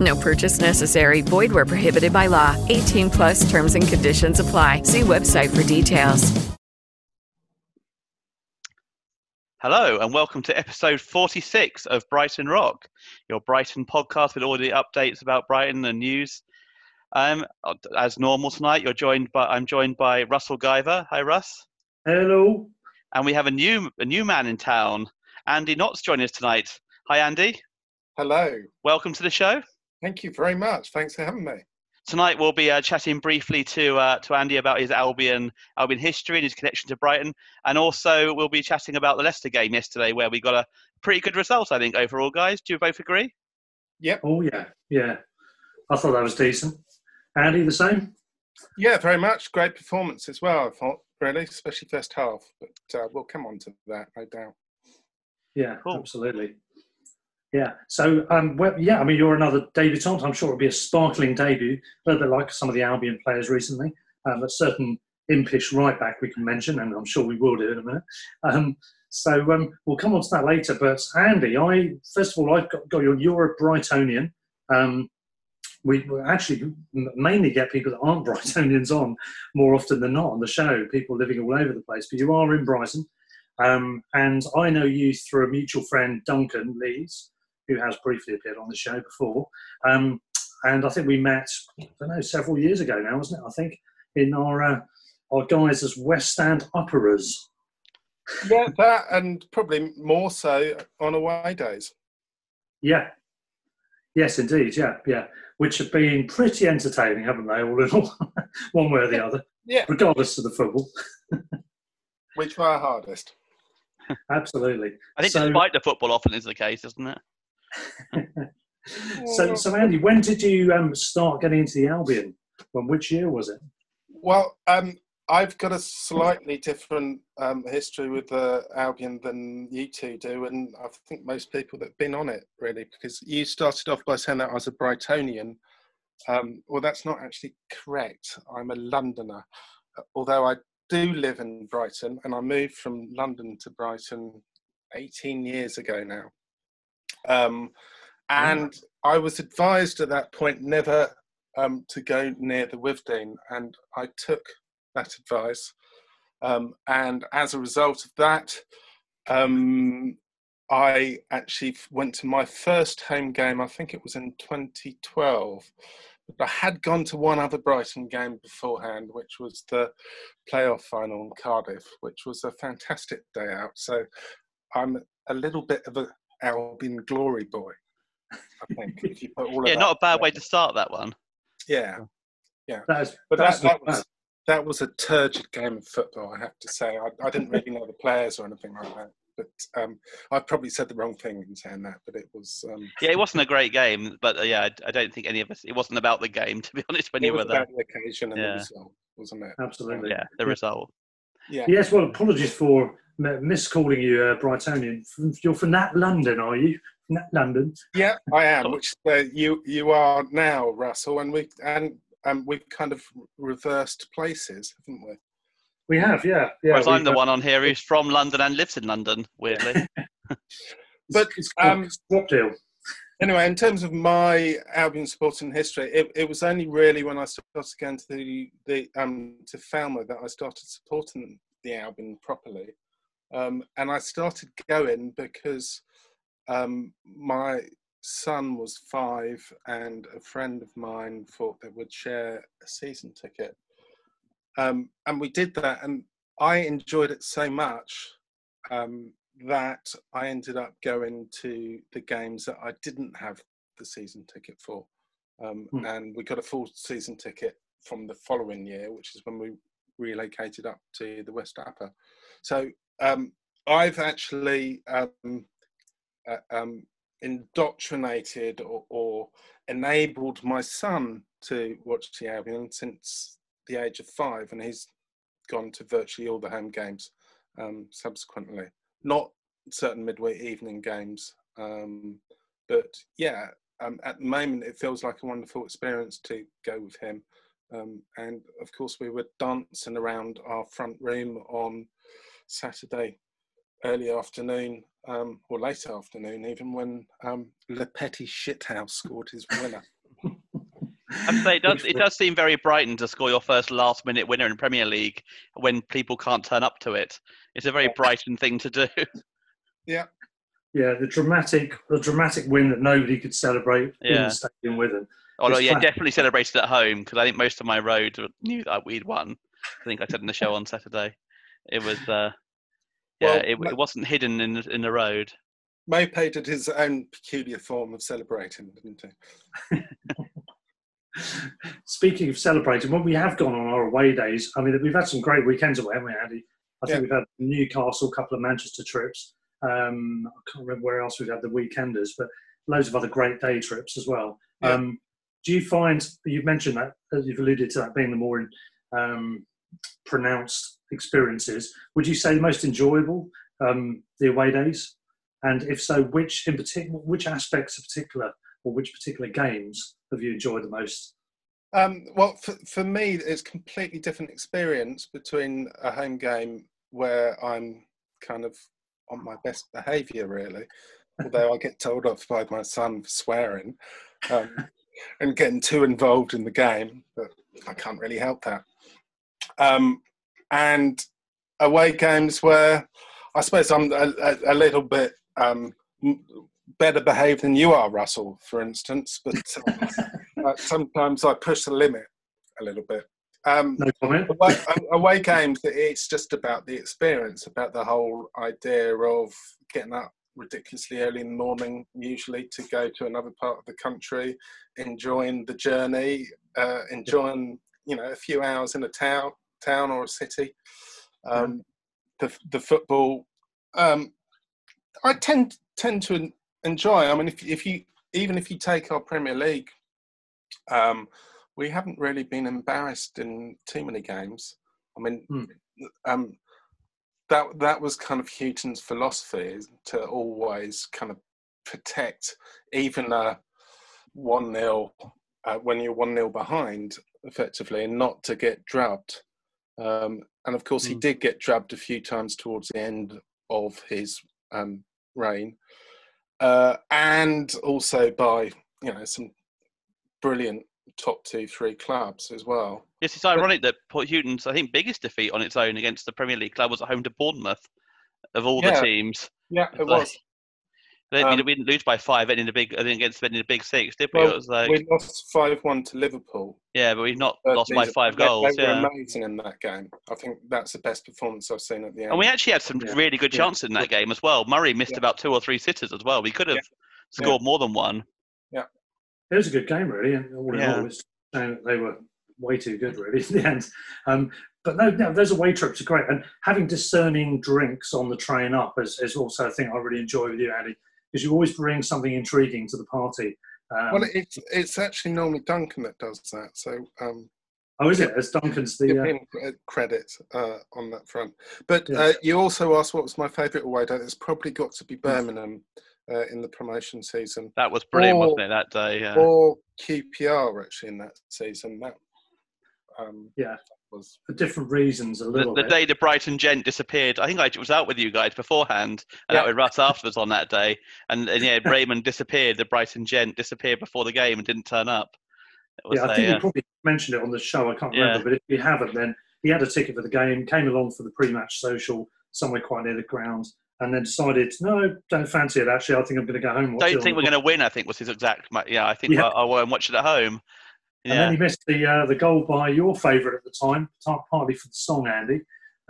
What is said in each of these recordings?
No purchase necessary. Void where prohibited by law. 18 plus terms and conditions apply. See website for details. Hello, and welcome to episode 46 of Brighton Rock, your Brighton podcast with all the updates about Brighton and news. Um, as normal tonight, you're joined by I'm joined by Russell Guyver. Hi, Russ. Hello. And we have a new a new man in town, Andy Knott's joining us tonight. Hi, Andy. Hello. Welcome to the show. Thank you very much. Thanks for having me. Tonight we'll be uh, chatting briefly to uh, to Andy about his Albion Albion history and his connection to Brighton, and also we'll be chatting about the Leicester game yesterday, where we got a pretty good result, I think, overall. Guys, do you both agree? Yep. Oh yeah, yeah. I thought that was decent. Andy, the same. Yeah, very much. Great performance as well. I thought really, especially first half. But uh, we'll come on to that, no doubt. Yeah, cool. absolutely. Yeah. So, um, well, yeah, I mean, you're another debutant. I'm sure it'll be a sparkling debut, a little bit like some of the Albion players recently. Um, a certain impish right back we can mention, and I'm sure we will do in a minute. Um, so um, we'll come on to that later. But Andy, I first of all, I've got, got your you're a Brightonian. Um, we actually mainly get people that aren't Brightonians on more often than not on the show. People living all over the place, but you are in Brighton, um, and I know you through a mutual friend, Duncan Leeds who has briefly appeared on the show before. Um, and I think we met, I don't know, several years ago now, wasn't it? I think in our uh, our guys as West End operas. Yeah, that and probably more so on away days. Yeah. Yes, indeed. Yeah, yeah. Which have been pretty entertaining, haven't they? All in all, one way or the other. Yeah. Regardless of the football. Which were our hardest? Absolutely. I think so, despite the football often is the case, isn't it? so, so Andy, when did you um, start getting into the Albion? When which year was it? Well, um, I've got a slightly different um, history with the Albion than you two do, and I think most people that've been on it really, because you started off by saying that I was a Brightonian. Um, well, that's not actually correct. I'm a Londoner, although I do live in Brighton, and I moved from London to Brighton 18 years ago now. Um, and yeah. I was advised at that point never um, to go near the Withdean, and I took that advice. Um, and as a result of that, um, I actually went to my first home game, I think it was in 2012. But I had gone to one other Brighton game beforehand, which was the playoff final in Cardiff, which was a fantastic day out. So I'm a little bit of a Albion glory boy. I think if you put all yeah, not a bad way to start that one. Yeah, yeah. That is, but that, that was that was a turgid game of football. I have to say, I, I didn't really know the players or anything like that. But um, I probably said the wrong thing in saying that. But it was. Um, yeah, it wasn't a great game, but uh, yeah, I, I, don't think any of us. It wasn't about the game, to be honest. When you were there, the occasion and yeah. the result, wasn't it? Absolutely. Yeah, the result. Yeah. Yes. Well, apologies for miscalling you uh, Brightonian. You're from that London, are you? Nat London. Yeah, I am. Which uh, you you are now, Russell, and we and um, we've kind of reversed places, haven't we? We have, yeah. yeah Whereas I'm the one on here who's from London and lives in London, weirdly. but it's um, swap deal. Anyway, in terms of my Albion supporting history, it, it was only really when I started going to the, the um, to Falmer that I started supporting the Albion properly. Um, and I started going because um, my son was five, and a friend of mine thought they would share a season ticket. Um, and we did that, and I enjoyed it so much um, that I ended up going to the games that I didn't have the season ticket for. Um, hmm. And we got a full season ticket from the following year, which is when we relocated up to the West Upper. So um, I've actually um, uh, um, indoctrinated or, or, enabled my son to watch the Albion since the age of five, and he's gone to virtually all the home games um, subsequently. Not certain midweek evening games, um, but yeah, um, at the moment it feels like a wonderful experience to go with him. And of course, we were dancing around our front room on Saturday early afternoon um, or late afternoon, even when um, Le Petit Shithouse scored his winner. I'd say it does, it does seem very Brighton to score your first last minute winner in Premier League when people can't turn up to it. It's a very Brighton thing to do. Yeah. Yeah, the dramatic the dramatic win that nobody could celebrate yeah. in the stadium with them. Although, yeah, definitely celebrated at home because I think most of my road knew that we'd won. I think I said in the show on Saturday. It was, uh, yeah, well, it, it, wasn't hidden in the, in the road. Maupay did his own peculiar form of celebrating, didn't he? Speaking of celebrating, when we have gone on our away days, I mean, we've had some great weekends away, haven't we, Andy? I think yeah. we've had Newcastle, a couple of Manchester trips. Um, I can't remember where else we've had the weekenders, but loads of other great day trips as well. Yeah. Um, do you find you've mentioned that you've alluded to that being the more um, pronounced experiences? Would you say the most enjoyable um, the away days? And if so, which in particular, which aspects of particular, or which particular games have you enjoyed the most? Um, well, for, for me, it's completely different experience between a home game where I'm kind of on my best behaviour, really. Although I get told off by my son for swearing um, and getting too involved in the game, but I can't really help that. Um, and away games where I suppose I'm a, a, little bit um, better behaved than you are, Russell, for instance. But uh, sometimes I push the limit a little bit. Um, no comment. away, away games, it's just about the experience, about the whole idea of getting up ridiculously early in the morning, usually to go to another part of the country, enjoying the journey, uh, enjoying you know a few hours in a town, town or a city. Um, yeah. The the football, um, I tend tend to enjoy. I mean, if if you even if you take our Premier League. Um, we haven't really been embarrassed in too many games. I mean, mm. um, that that was kind of Hughton's philosophy to always kind of protect even a one 0 uh, when you're one 0 behind, effectively, and not to get drubbed. Um, and of course, mm. he did get drubbed a few times towards the end of his um, reign, uh, and also by you know some brilliant top two, three clubs as well. Yes, it's ironic but, that Port Hughton's, I think, biggest defeat on its own against the Premier League club was at home to Bournemouth, of all yeah. the teams. Yeah, it was. Um, we didn't lose by five in the big against in the big six, did we? Well, like, we lost five one to Liverpool. Yeah, but we've not but lost by five they, goals. They were yeah. amazing in that game. I think that's the best performance I've seen at the end. And we actually had some yeah. really good chances in that game as well. Murray missed about two or three sitters as well. We could have scored more than one. Yeah, it was a good game, really. And all in all, saying that they were way too good, really, in the end. Um, but no, no, those away trips are great. And having discerning drinks on the train up is, is also a thing I really enjoy with you, Andy, because you always bring something intriguing to the party. Um, well, it's it's actually normally Duncan that does that. So. Um, oh, is it? As Duncan's the give uh, credit uh, on that front. But yeah. uh, you also asked what was my favourite away day. It's probably got to be Birmingham uh, in the promotion season. That was brilliant, or, wasn't it? That day, yeah. Or QPR actually in that season. That um, yeah was for different reasons. A little. The, the day the Brighton gent disappeared, I think I was out with you guys beforehand, and Yeah. out with Russ afterwards on that day. And, and yeah, Raymond disappeared. The Brighton gent disappeared before the game and didn't turn up. Yeah, I think uh, we probably mentioned it on the show. I can't Yeah. remember, but if you haven't, then he had a ticket for the game, came along for the pre-match social somewhere quite near the ground, and then decided, no, don't fancy it. Actually, I think I'm going to go home. don't on think we're going to win. I think was his exact. Yeah, I think Yeah. I'll go and watch it at home. And Yeah, then he missed the uh, the goal by your favourite at the time, partly for the song, Andy.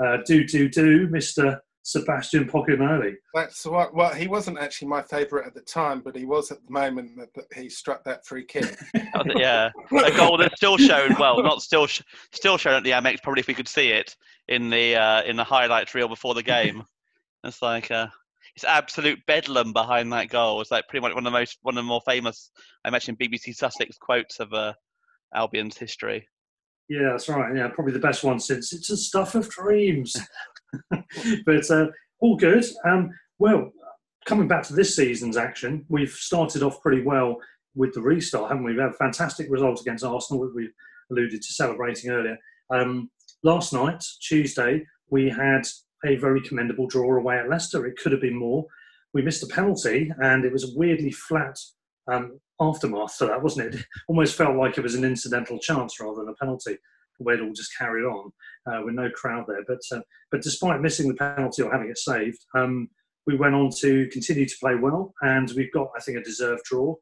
Uh, do do do, Mister Sebastian Pocognoli. That's what. Well, he wasn't actually my favourite at the time, but he was at the moment that, that he struck that free kick. Yeah. A goal that's still shown. Well, not still sh- still shown at the Amex. Probably if we could see it in the uh, in the highlights reel before the game. It's like uh, it's absolute bedlam behind that goal. It's like pretty much one of the most one of the more famous, I imagine, BBC Sussex quotes of uh, Albion's history. Yeah, that's right. Yeah, probably the best one since it's a stuff of dreams. but uh, all good. Um, well, coming back to this season's action, we've started off pretty well with the restart, haven't we? We've had fantastic results against Arsenal, that we alluded to celebrating earlier. Um, last night, Tuesday, we had a very commendable draw away at Leicester. It could have been more. We missed a penalty, and it was a weirdly flat um, aftermath to that, wasn't it? Almost felt like it was an incidental chance rather than a penalty, where it all just carried on uh, with no crowd there. But uh, but despite missing the penalty or having it saved, um, we went on to continue to play well, and we've got, I think, a deserved draw.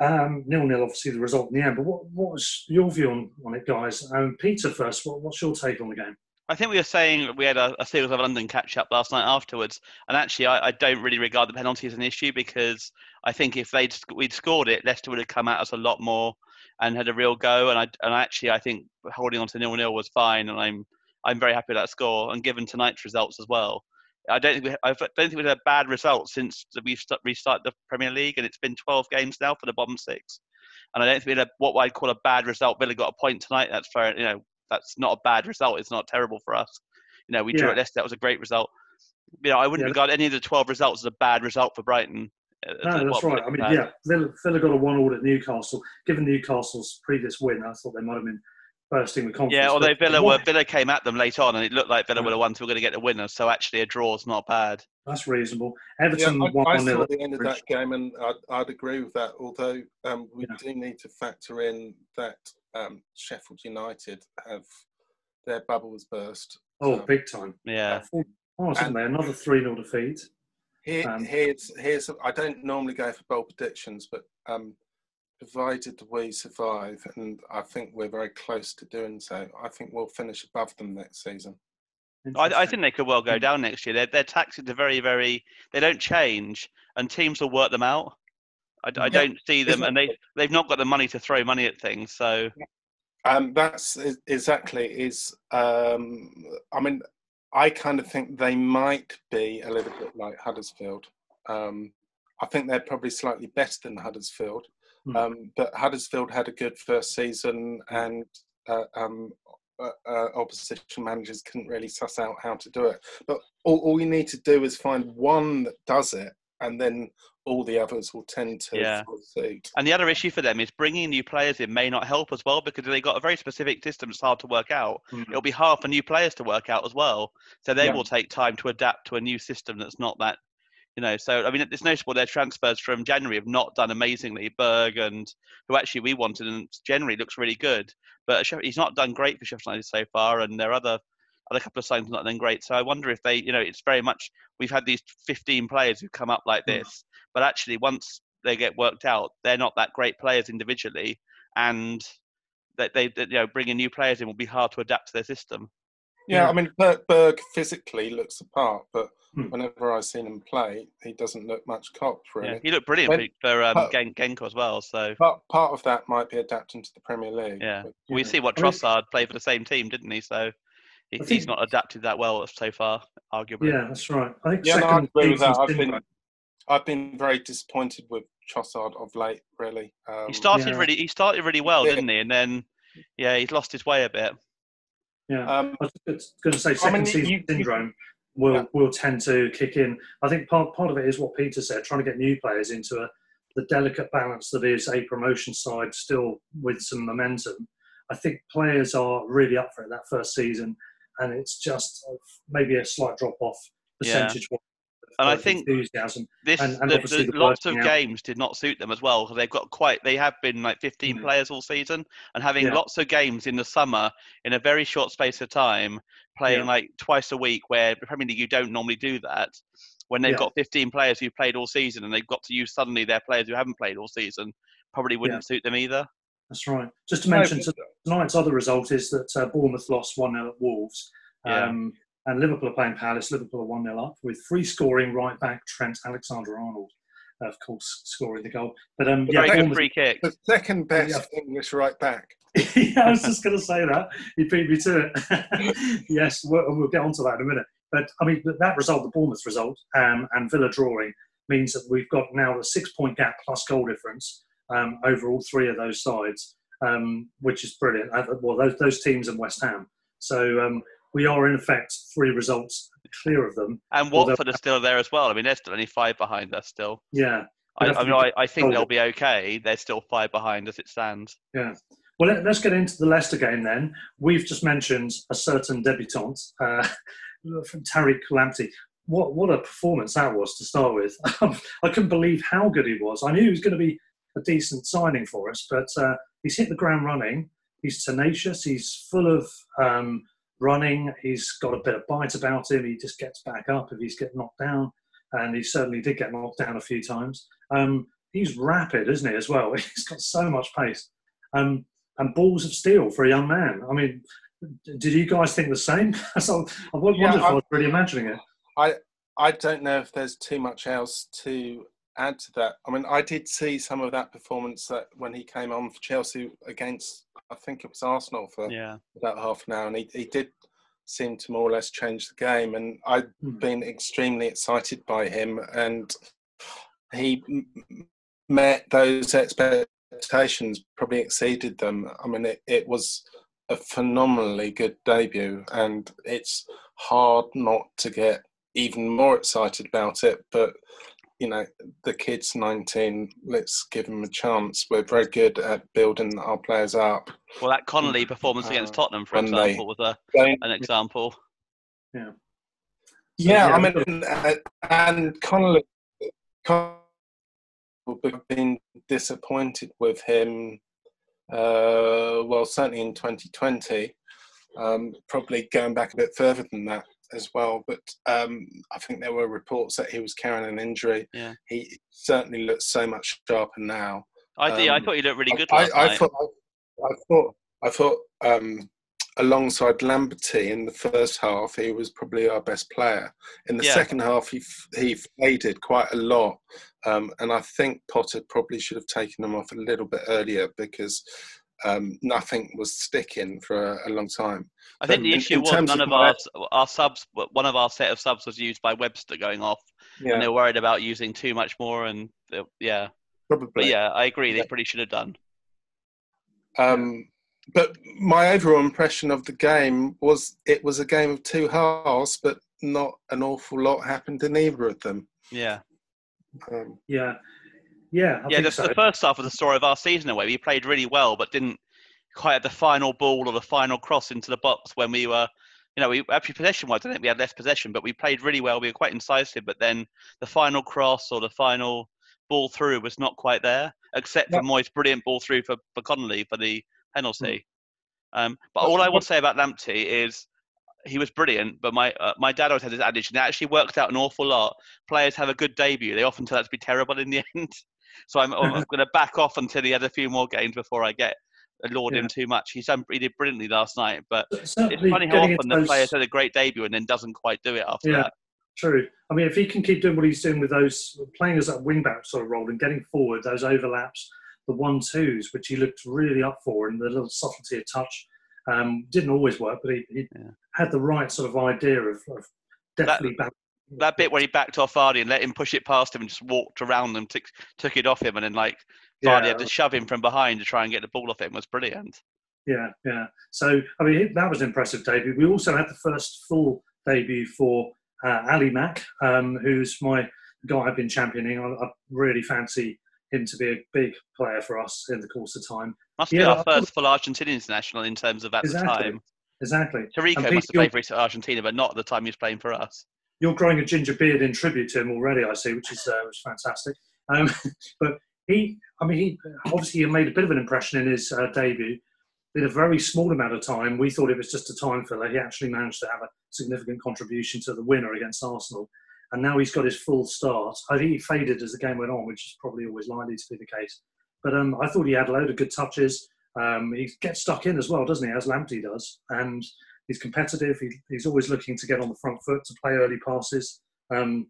Um, nil nil, obviously, the result in the end. But what, what was your view on, on it, guys? Um, Peter, first, what, what's your take on the game? I think we were saying we had a, a Seals of London catch up last night afterwards, and actually, I, I don't really regard the penalty as an issue because I think if they'd we'd scored it, Leicester would have come at us a lot more and had a real go. And I and actually, I think holding on to nil nil was fine, and I'm I'm very happy with that score. And given tonight's results as well, I don't think we, I don't think we had a bad result since we've st- restarted the Premier League, and it's been 12 games now for the bottom six. And I don't think we had a, what I'd call a bad result. Villa got a point tonight. That's fair. You know, that's not a bad result. It's not terrible for us. You know, we drew Yeah. at Leicester. That was a great result. You know, I wouldn't Yeah. regard any of the 12 results as a bad result for Brighton. Uh, No, that's right. I mean, had. yeah, Villa, Villa got a one all at Newcastle. Given Newcastle's previous win, I thought they might have been bursting with confidence. Yeah, although but Villa were Villa came at them late on, and it looked like Villa Yeah. were the ones who were going to get the winner. So actually, a draw is not bad. That's reasonable. Yeah, Everton I, I saw the end of that game, and I'd, I'd agree with that. Although um, we Yeah. do need to factor in that um, Sheffield United have their bubbles burst. Oh, So big time. Yeah, Oh, wasn't there? Another 3 0 defeat. Here, Um, here's here's. I don't normally go for bold predictions, but um, provided we survive, and I think we're very close to doing so, I think we'll finish above them next season. I, I think they could well go down next year. Their their tactics are very very. They don't change, and teams will work them out. I, I don't see them, and they they've not got the money to throw money at things. So Um, that's exactly is. Um, I mean, I kind of think they might be a little bit like Huddersfield. Um, I think they're probably slightly better than Huddersfield, um, but Huddersfield had a good first season, and uh, um, uh, uh, opposition managers couldn't really suss out how to do it. But all, all you need to do is find one that does it, and then all the others will tend to Yeah. And the other issue for them is bringing new players in may not help as well because they've got a very specific system that's hard to work out. Mm. It'll be hard for new players to work out as well. So they Yeah. will take time to adapt to a new system that's not that, you know. So I mean, it's noticeable their transfers from January have not done amazingly. Berge and who actually we wanted and January looks really good, but he's not done great for Sheffield United so far, and their other. Other couple of signs not then great, so I wonder if they, you know, it's very much we've had these 15 players who come up like Mm. this, but actually once they get worked out, they're not that great players individually, and that they, that, you know, bringing new players in will be hard to adapt to their system. Yeah, Yeah. I mean, Berge, Berge physically looks apart, but Hmm. whenever I've seen him play, he doesn't look much cop, really. Yeah, he looked brilliant When- for, for um, but- Gen- Genko as well. So Part, part of that might be adapting to the Premier League. yeah, but- we Yeah. see what I mean- played for the same team, didn't he? So he, I he's not adapted that well so far, arguably. Yeah, that's right. I think yeah, no, I agree with that. I've been, syndrome- I've been very disappointed with Trossard of late, really. Um, He started Yeah. really, he started really well, Yeah. didn't he? And then, yeah, he's lost his way a bit. Yeah, um, I was going to say I second mean, season you- you- syndrome will Yeah. will tend to kick in. I think part part of it is what Peter said, trying to get new players into a, the delicate balance that is a promotion side still with some momentum. I think players are really up for it that first season, and it's just maybe a slight drop off percentage. Yeah. And I think enthusiasm. This and, and the, the, the lots of out. games did not suit them as well because they've got quite. They have been like 15 mm-hmm. players all season, and having yeah. lots of games in the summer in a very short space of time, playing yeah. like twice a week, where Premier League you don't normally do that when they've yeah. got 15 players who've played all season and they've got to use suddenly their players who haven't played all season, probably wouldn't suit them either. That's right. Just to mention, no, tonight's other result is that uh, Bournemouth lost 1 0 at Wolves. Yeah. Um, and Liverpool are playing Palace. Liverpool are 1 0 up with free scoring right back Trent Alexander Arnold, uh, of course, scoring the goal. But um, yeah, Bournemouth, free kick. The second best yeah. English right back. yeah, I was just going to say that. He beat me to it. yes, we'll, we'll, get onto that in a minute. But I mean, that result, the Bournemouth result, um, and Villa drawing, means that we've got now a six point gap plus goal difference um, over all three of those sides, um, which is brilliant. Uh, well, those, those teams and West Ham. So um, we are, in effect, three results clear of them. And Watford are still there as well. I mean, they're still only five behind us still. Yeah. I, I, mean, I, I think they'll be okay. They're still five behind as it stands. Yeah. Well, let, us get into the Leicester game then. We've just mentioned a certain debutant, uh, from Tariq Lamptey. What what a performance that was to start with. I couldn't believe how good he was. I knew he was going to be a decent signing for us, but uh, he's hit the ground running. He's tenacious. He's full of um, running. He's got a bit of bite about him. He just gets back up if he's get knocked down, and he certainly did get knocked down a few times. Um, he's rapid, isn't he, as well? He's got so much pace. Um, and balls of steel for a young man. I mean, did you guys think the same? so I wondered yeah, if I was really imagining it. I I don't know if there's too much else to add to that. I mean, I did see some of that performance that when he came on for Chelsea against, I think it was Arsenal for yeah. about half an hour, and he, he did seem to more or less change the game. And I've mm. been extremely excited by him, and he m- met those expectations, probably exceeded them. I mean, it, it was a phenomenally good debut, and it's hard not to get even more excited about it. But you know, the kid's 19. Let's give him a chance. We're very good at building our players up. Well, that Connolly performance against uh, Tottenham, for example, they, was a, an example. Yeah. Yeah, yeah I mean, uh, and Connolly, Connolly been disappointed with him uh, well, certainly in 2020, um, probably going back a bit further than that as well. But um, I think there were reports that he was carrying an injury. Yeah. He certainly looks so much sharper now. I um, I thought he looked really good. I, I, I thought, I, thought, I thought, um, alongside Lamptey in the first half, he was probably our best player. In the yeah. second half, he he faded quite a lot, um, and I think Potter probably should have taken him off a little bit earlier because um, nothing was sticking for a, a long time. I think the issue was none of, our our subs, one of our set of subs was used by Webster going off, yeah. and they were worried about using too much more. And yeah, probably. But yeah, I agree. They yeah. probably should have done. Um, but my overall impression of the game was it was a game of two halves, but not an awful lot happened in either of them. Yeah. Um, yeah. Yeah. I yeah. The, so. the, first half was the story of our season away. We played really well, but didn't quite have the final ball or the final cross into the box when we were. You know, we actually possession wise, I think we had less possession, but we played really well. We were quite incisive, but then the final cross or the final ball through was not quite there, except for Mooy's brilliant ball through for, for Connolly for the penalty. Hmm. Um, but all I will say about Lamptey is he was brilliant. But my uh, my dad always had this adage, and it actually worked out an awful lot. Players have a good debut; they often turn out to be terrible in the end. So I'm, I'm going to back off until he had a few more games before I get laud yeah. him too much. He's done, he did brilliantly last night, but Certainly it's funny how often the those... players had a great debut and then doesn't quite do it after yeah. that. True. I mean, if he can keep doing what he's doing with those playing as that wing back sort of role and getting forward, those overlaps, the one twos, which he looked really up for, and the little subtlety of touch. Um, didn't always work, but he, he yeah. had the right sort of idea of, of definitely that, that bit where he backed off Vardy and let him push it past him and just walked around them, took took it off him, and then like Vardy yeah. had to shove him from behind to try and get the ball off him was brilliant. Yeah, yeah. So I mean that was impressive debut. We also had the first full debut for uh, Ali Mac, um, who's my guy I've been championing. I, I really fancy him to be a big player for us in the course of time. Must Yeah, be our thought- first full Argentinian international in terms of at Exactly. the time. Exactly. Tarico must have played for Argentina, but not at the time he was playing for us. You're growing a ginger beard in tribute to him already, I see, which is uh, which is fantastic. Um, but he, I mean, he obviously he made a bit of an impression in his uh, debut. In a very small amount of time, we thought it was just a time filler. He actually managed to have a significant contribution to the winner against Arsenal, and now he's got his full start. I think he faded as the game went on, which is probably always likely to be the case. But um, I thought he had a load of good touches. Um, he gets stuck in as well, doesn't he, as Lamptey does, and he's competitive. He, he's always looking to get on the front foot to play early passes. Um,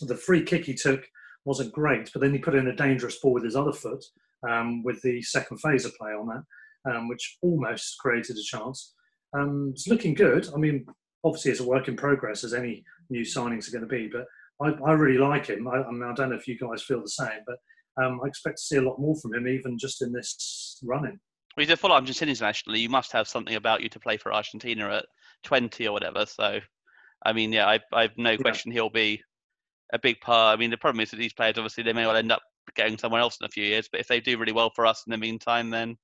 the free kick he took wasn't great, but then he put in a dangerous ball with his other foot um, with the second phase of play on that, um, which almost created a chance. Um, it's looking good. I mean, obviously, it's a work in progress, as any new signings are going to be, but I, I really like him. I, I, mean, I don't know if you guys feel the same, but um, I expect to see a lot more from him, even just in this running. Well, he's a full Argentinian international. You must have something about you to play for Argentina at 20 or whatever. So, I mean, yeah, I, I have no question he'll be a big part. I mean, the problem is that these players, obviously, they may well end up going somewhere else in a few years. But if they do really well for us in the meantime, then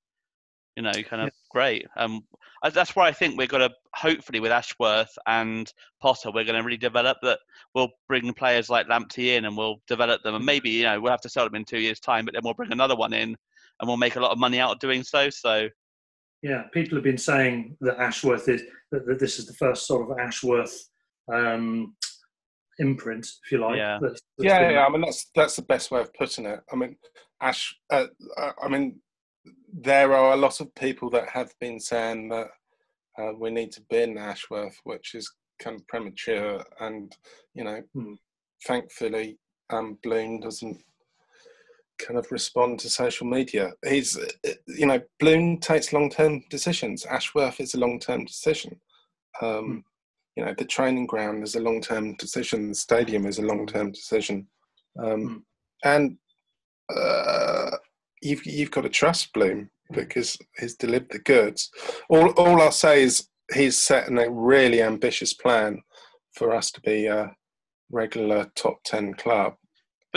you know, kind of great. Um, that's why I think we're going to hopefully with Ashworth and Potter, we're going to really develop that. We'll bring players like Lamptey in and we'll develop them, and maybe you know we'll have to sell them in two years' time, but then we'll bring another one in and we'll make a lot of money out of doing so. So Yeah, people have been saying that Ashworth is that, that this is the first sort of Ashworth um, imprint, if you like. Yeah. that's- that's yeah, been- yeah. I mean, that's that's the best way of putting it. I mean, Ash. Uh, I mean, there are a lot of people that have been saying that uh, we need to bin Ashworth, which is kind of premature. And you know, Hmm. thankfully, um, Bloom doesn't kind of respond to social media. He's, you know, Bloom takes long-term decisions. Ashworth is a long-term decision. Um, Hmm. You know, the training ground is a long-term decision. The stadium is a long-term decision, um, Hmm. and uh, you've you've got to trust Bloom because he's delivered the goods. All all I'll say is he's setting a really ambitious plan for us to be a regular top ten club.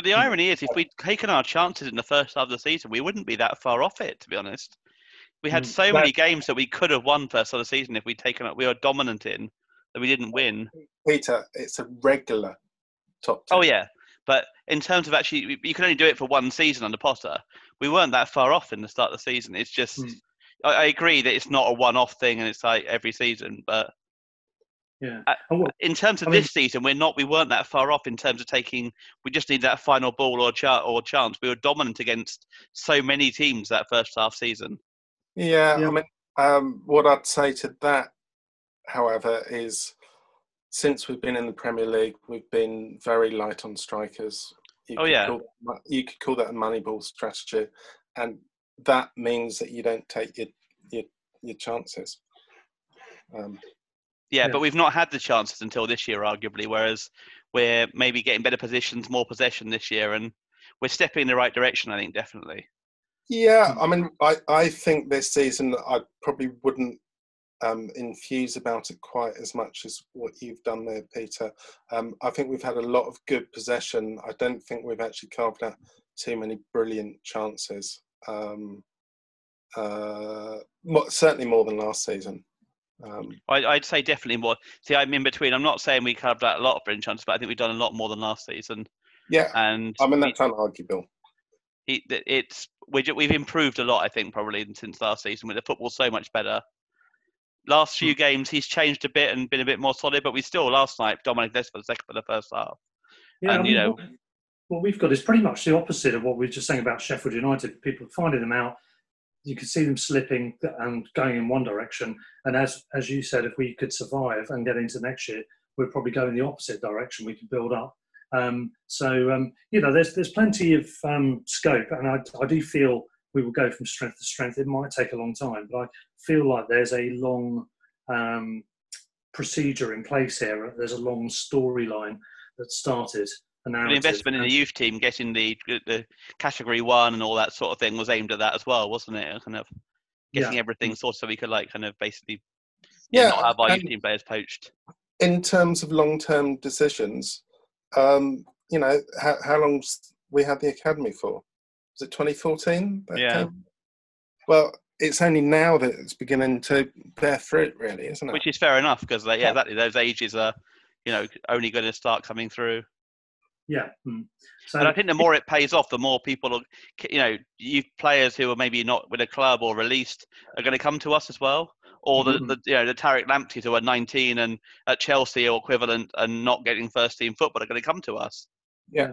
But the irony is, if we'd taken our chances in the first half of the season, we wouldn't be that far off it, to be honest. We had Mm, so that- many games that we could have won first half of the season if we'd taken it. We were dominant in that we didn't win. Peter, it's a regular top ten. Oh yeah, but in terms of actually, you- you can only do it for one season under Potter. We weren't that far off in the start of the season. It's just, Mm. I, I agree that it's not a one-off thing and it's like every season. But yeah. Uh, in terms of I mean- this season, we're not. We weren't that far off in terms of taking. We just need that final ball or cha- or chance. We were dominant against so many teams that first half season. Yeah, Yeah. I mean, um, what I'd say to that, however, is since we've been in the Premier League, we've been very light on strikers. You Oh, could yeah. call, you could call that a moneyball strategy, and that means that you don't take your your, your chances. Um, Yeah, Yeah. but we've not had the chances until this year, arguably. Whereas we're maybe getting better positions, more possession this year, and we're stepping in the right direction. I think definitely. Yeah, I mean, I, I think this season I probably wouldn't um, infuse about it quite as much as what you've done there, Peter. Um, I think we've had a lot of good possession. I don't think we've actually carved out too many brilliant chances. Um, uh, certainly more than last season. Um, I, I'd say definitely more. See, I'm in between. I'm not saying we carved out a lot of brilliant chances, but I think we've done a lot more than last season. yeah, And I mean we- that's unarguable. it, it's we ju- we've improved a lot, I think, probably since last season. With the football so much better. Last few games, he's changed a bit and been a bit more solid, but we still last night dominated this for the second for the first half. Yeah, And, I you know- what, what we've got is pretty much the opposite of what we were just saying about Sheffield United. People finding them out. You could see them slipping and going in one direction. And as as you said, if we could survive and get into next year, we'd probably go in the opposite direction. We could build up. Um, so um, you know, there's there's plenty of um, scope, and I, I do feel we will go from strength to strength. It might take a long time, but I feel like there's a long um, procedure in place here. There's a long storyline that started. The investment in the youth team, getting the the category one and all that sort of thing, was aimed at that as well, wasn't it? Kind of getting Yeah. everything sorted so we could like kind of basically yeah, Yeah, not have our youth team players poached. in terms of long-term decisions, um, you know, how, how long's we had the academy for? Was it 2014? Yeah. Came? Well, it's only now that it's beginning to bear fruit, really, isn't it? Which is fair enough because, yeah, yeah, exactly. Those ages are, you know, only going to start coming through. Yeah. Mm. So and I think the more it pays off, the more people, are, you know, you players who are maybe not with a club or released are going to come to us as well. Or the, mm-hmm. the you know the Tariq Lampteys who are 19 and at Chelsea or equivalent and not getting first team football are going to come to us. Yeah,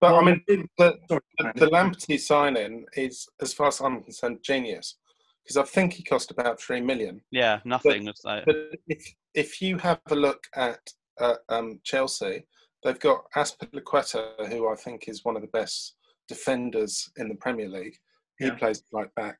but well, I mean the, the, the Lamptey signing is, as far as I'm concerned, genius because I think he cost about three million. Yeah, nothing. But, but if if you have a look at uh, um, Chelsea, they've got Azpilicueta, who I think is one of the best defenders in the Premier League. He yeah. plays right back.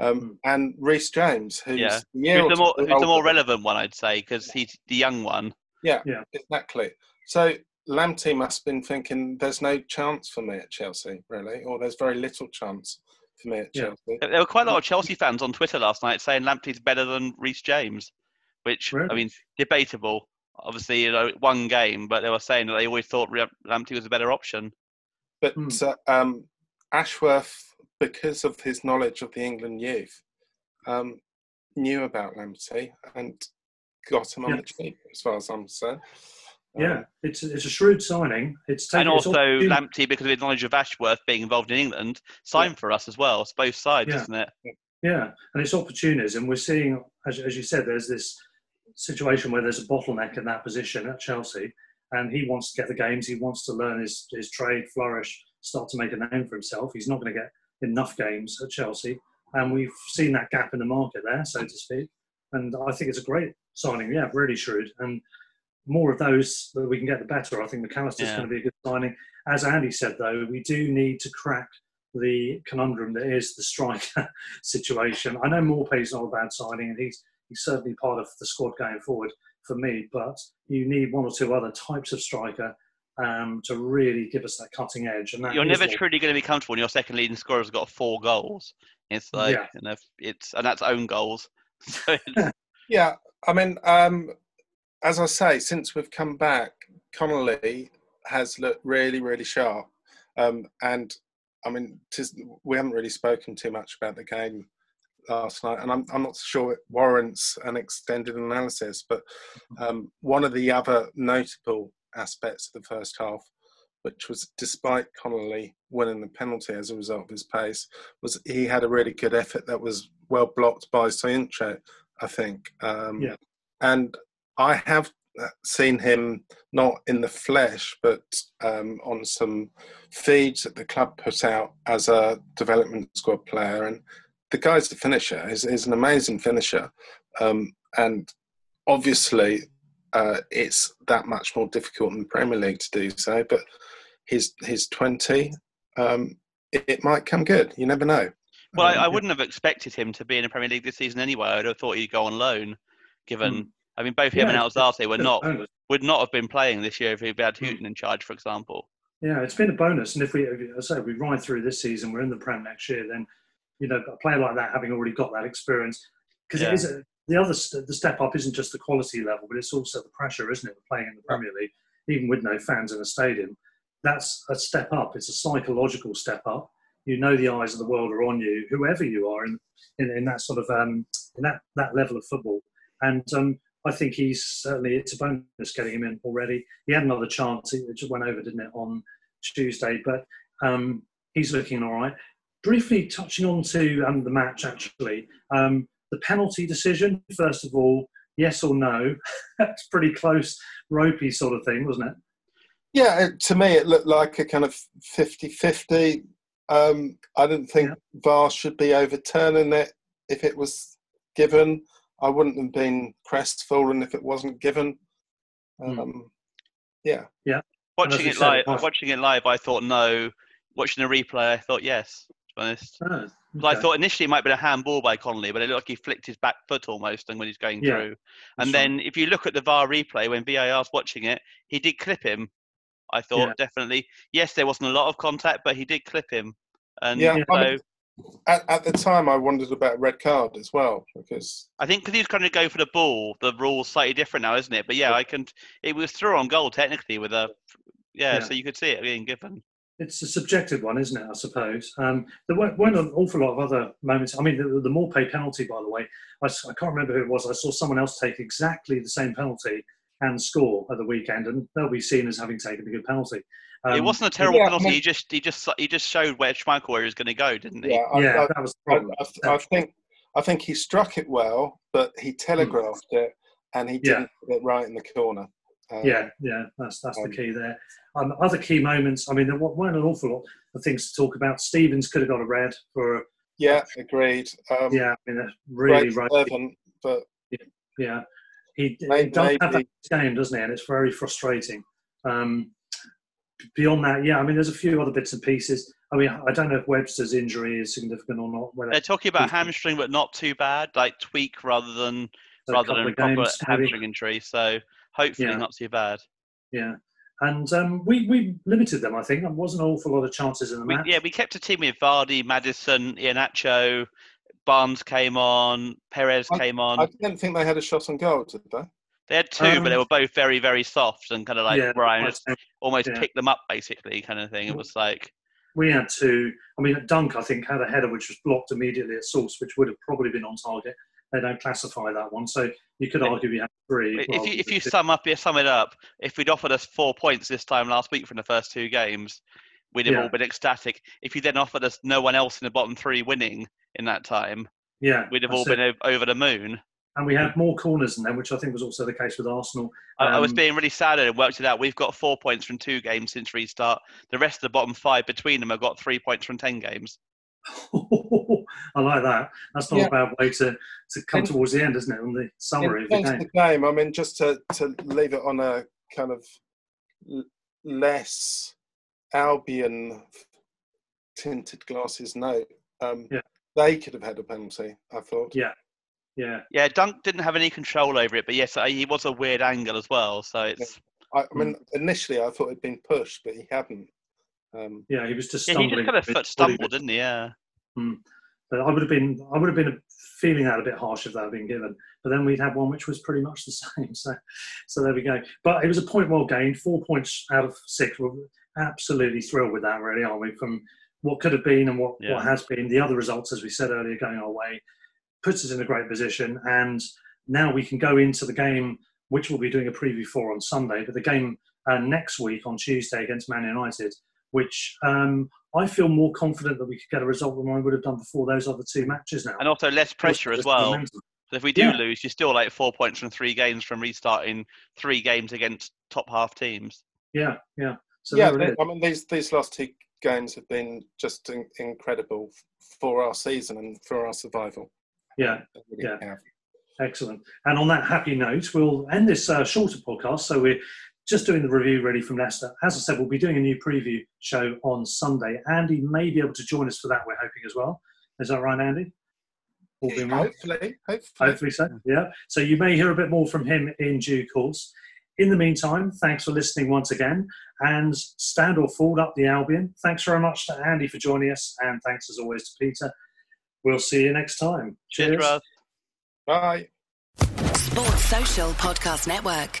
Um, hmm. and Reece James, who's, yeah. who's, the more, who's the more relevant one, I'd say, because he's the young one. Yeah, yeah, exactly. So Lamptey must have been thinking, "There's no chance for me at Chelsea, really, or there's very little chance for me at yeah. Chelsea." There were quite a lot of Chelsea fans on Twitter last night saying Lamptey's better than Reece James, which really? I mean, debatable. Obviously, you know, one game, but they were saying that they always thought Lamptey was a better option. But hmm. uh, um, Ashworth, because of his knowledge of the England youth, um, knew about Lamptey and got him on the cheap, as far as I'm concerned. Yeah, um, it's it's a shrewd signing. It's taken, and also it's Lamptey, because of his knowledge of Ashworth being involved in England, signed yeah. for us as well. It's both sides, yeah. isn't it? Yeah, and it's opportunism. We're seeing, as, as you said, there's this situation where there's a bottleneck in that position at Chelsea, and he wants to get the games. He wants to learn his his trade, flourish, start to make a name for himself. He's not going to get enough games at Chelsea, and we've seen that gap in the market there, so to speak. And I think it's a great signing. Yeah, really shrewd and more of those that we can get, the better. I think Mac Allister's yeah. going to be a good signing. As Andy said, though, we do need to crack the conundrum that is the striker situation. I know Maupay's not a bad signing, and he's he's certainly part of the squad going forward for me. But you need one or two other types of striker um, to really give us that cutting edge. And you're never truly going to be comfortable when your second leading scorer has got four goals. It's like yeah. you know, it's and that's own goals. yeah, I mean, um, as I say, since we've come back, Connolly has looked really, really sharp. Um, and I mean, we haven't really spoken too much about the game last night, and I'm, I'm not sure it warrants an extended analysis. But um, one of the other notable aspects of the first half, which was despite Connolly winning the penalty as a result of his pace, was he had a really good effort that was well blocked by Soyuncu, I think. Um, yeah. And I have uh, seen him not in the flesh, but um, on some feeds that the club put out as a development squad player. And the guy's the finisher. He's, he's an amazing finisher. Um, and obviously, uh, it's that much more difficult in the Premier League to do so. But he's, he's 20. Um, it, it, might come good. You never know. Well, I, I, um, wouldn't have expected him to be in the Premier League this season anyway. I'd have thought he'd go on loan, given. Mm I mean, both him yeah, and Alzate would not would not have been playing this year if he'd had Hughton in charge, for example. Yeah, it's been a bonus, and if we, as I say, we ride through this season, we're in the Prem next year, then you know, a player like that having already got that experience, because yeah. it is a, the other the step up isn't just the quality level, but it's also the pressure, isn't it? Playing in the Premier League, even with no fans in a stadium, that's a step up. It's a psychological step up. You know, the eyes of the world are on you, whoever you are in in, in that sort of um, in that that level of football, and um, I think he's certainly it's a bonus getting him in already. He had another chance; it just went over, didn't it, on Tuesday? But um, he's looking all right. Briefly touching on to um, the match, actually, um, the penalty decision. First of all, yes or no? That's pretty close, ropey sort of thing, wasn't it? Yeah, it, to me, it looked like a kind of 50-50. Um, I didn't think yeah. VAR should be overturning it if it was given. I wouldn't have been crestfallen if it wasn't given. Hmm. Um, mm. Yeah. Yeah. Watching it live, watching it live, I thought no. Watching the replay, I thought yes. To be honest, oh, okay. I thought initially it might be a handball by Connolly, but it looked like he flicked his back foot almost, and when he's going yeah. through. And then if you look at the VAR replay when VAR's watching it, he did clip him. I thought yeah. definitely. Yes, there wasn't a lot of contact, but he did clip him. And yeah, so, I mean, at, at the time, I wondered about red card as well because I think because he was trying to go for the ball, the rule's slightly different now, isn't it? But yeah, I can. It was through on goal technically with a, yeah, yeah. so you could see it being given. It's a subjective one, isn't it? I suppose um, there weren't, weren't, an awful lot of other moments. I mean, the, the Maupay penalty, by the way, I, I, can't remember who it was. I saw someone else take exactly the same penalty and score at the weekend, and they'll be seen as having taken a good penalty. Um, it wasn't a terrible yeah, penalty. I mean, he just he just he just showed where Schmeichel where he was going to go, didn't he? Yeah, I, yeah that was I, I, think I think he struck it well, but he telegraphed mm. it and he didn't yeah. it right in the corner. Um, yeah, yeah, that's that's um, the key there. Um, other key moments. I mean, there weren't an awful lot of things to talk about. Stephens could have got a red for. Yeah, agreed. Um, yeah, I mean, really right. Eleven, but yeah, yeah. he, maybe, he does have that game, doesn't he? And it's very frustrating. Um, beyond that, yeah, I mean, there's a few other bits and pieces. I mean, I don't know if Webster's injury is significant or not. They're talking about hamstring, but not too bad, like tweak rather than rather than proper games, hamstring injury. So hopefully, yeah. not too bad. Yeah, and um, we we limited them. I think there wasn't an awful lot of chances in the we, match. Yeah, we kept a team with Vardy, Maddison, Iheanacho, Barnes came on, Perez I, came on. I didn't think they had a shot on goal, did they? They had two, um, but they um, were both very, very soft and kind of like yeah, Ryan just almost yeah. picked them up, basically, kind of thing. It was like we had two. I mean, Dunk, I think, had a header which was blocked immediately at source, which would have probably been on target. They don't classify that one, so you could argue we had three. If you if you sum up, you sum it up. If we'd offered us four points this time last week from the first two games, we'd have yeah. all been ecstatic. If you then offered us no one else in the bottom three winning in that time, yeah, we'd have all been over the moon and we had more corners than them, which I think was also the case with Arsenal. Um, I was um, being really sad and worked it out. We've got four points from two games since restart. The rest of the bottom five between them have got three points from ten games. I like that. That's not yeah. a bad way to, to come and, towards the end, isn't it? On the summary of the game. the game. I mean, just to, to leave it on a kind of less Albion tinted glasses note. Um, yeah. They could have had a penalty, I thought. Yeah, yeah. Yeah, Dunk didn't have any control over it, but yes, uh, he was a weird angle as well. So it's. I, I mean, initially I thought he'd been pushed, but he hadn't. Um, yeah, he was just. Yeah, he just kind of foot stumbled, didn't he? Yeah. Hmm. But I would have been, I would have been feeling that a bit harsh if that had been given. But then we'd had one which was pretty much the same. So, so there we go. But it was a point well gained. Four points out of six. We're absolutely thrilled with that, really, aren't we? From what could have been and what, yeah. what has been. The other results, as we said earlier, going our way puts us in a great position. And now we can go into the game, which we'll be doing a preview for on Sunday, but the game uh, next week on Tuesday against Man United, which um, I feel more confident that we could get a result than I would have done before those other two matches now. And also less pressure as well. So if we do yeah. lose, you're still like four points from three games from restarting three games against top half teams. Yeah, yeah. So yeah, I mean these these last two games have been just in, incredible for our season and for our survival. Yeah, yeah. Excellent. And on that happy note, we'll end this uh, shorter podcast. So we're just doing the review really from Leicester. As I said, we'll be doing a new preview show on Sunday. Andy may be able to join us for that, we're hoping as well. Is that right, Andy? All being well? Hopefully, hopefully. Hopefully so, yeah. So you may hear a bit more from him in due course. In the meantime, thanks for listening once again. And stand or fall up the Albion. Thanks very much to Andy for joining us. And thanks as always to Peter. We'll see you next time. Cheers. Cheers Bye. Sports Social Podcast Network.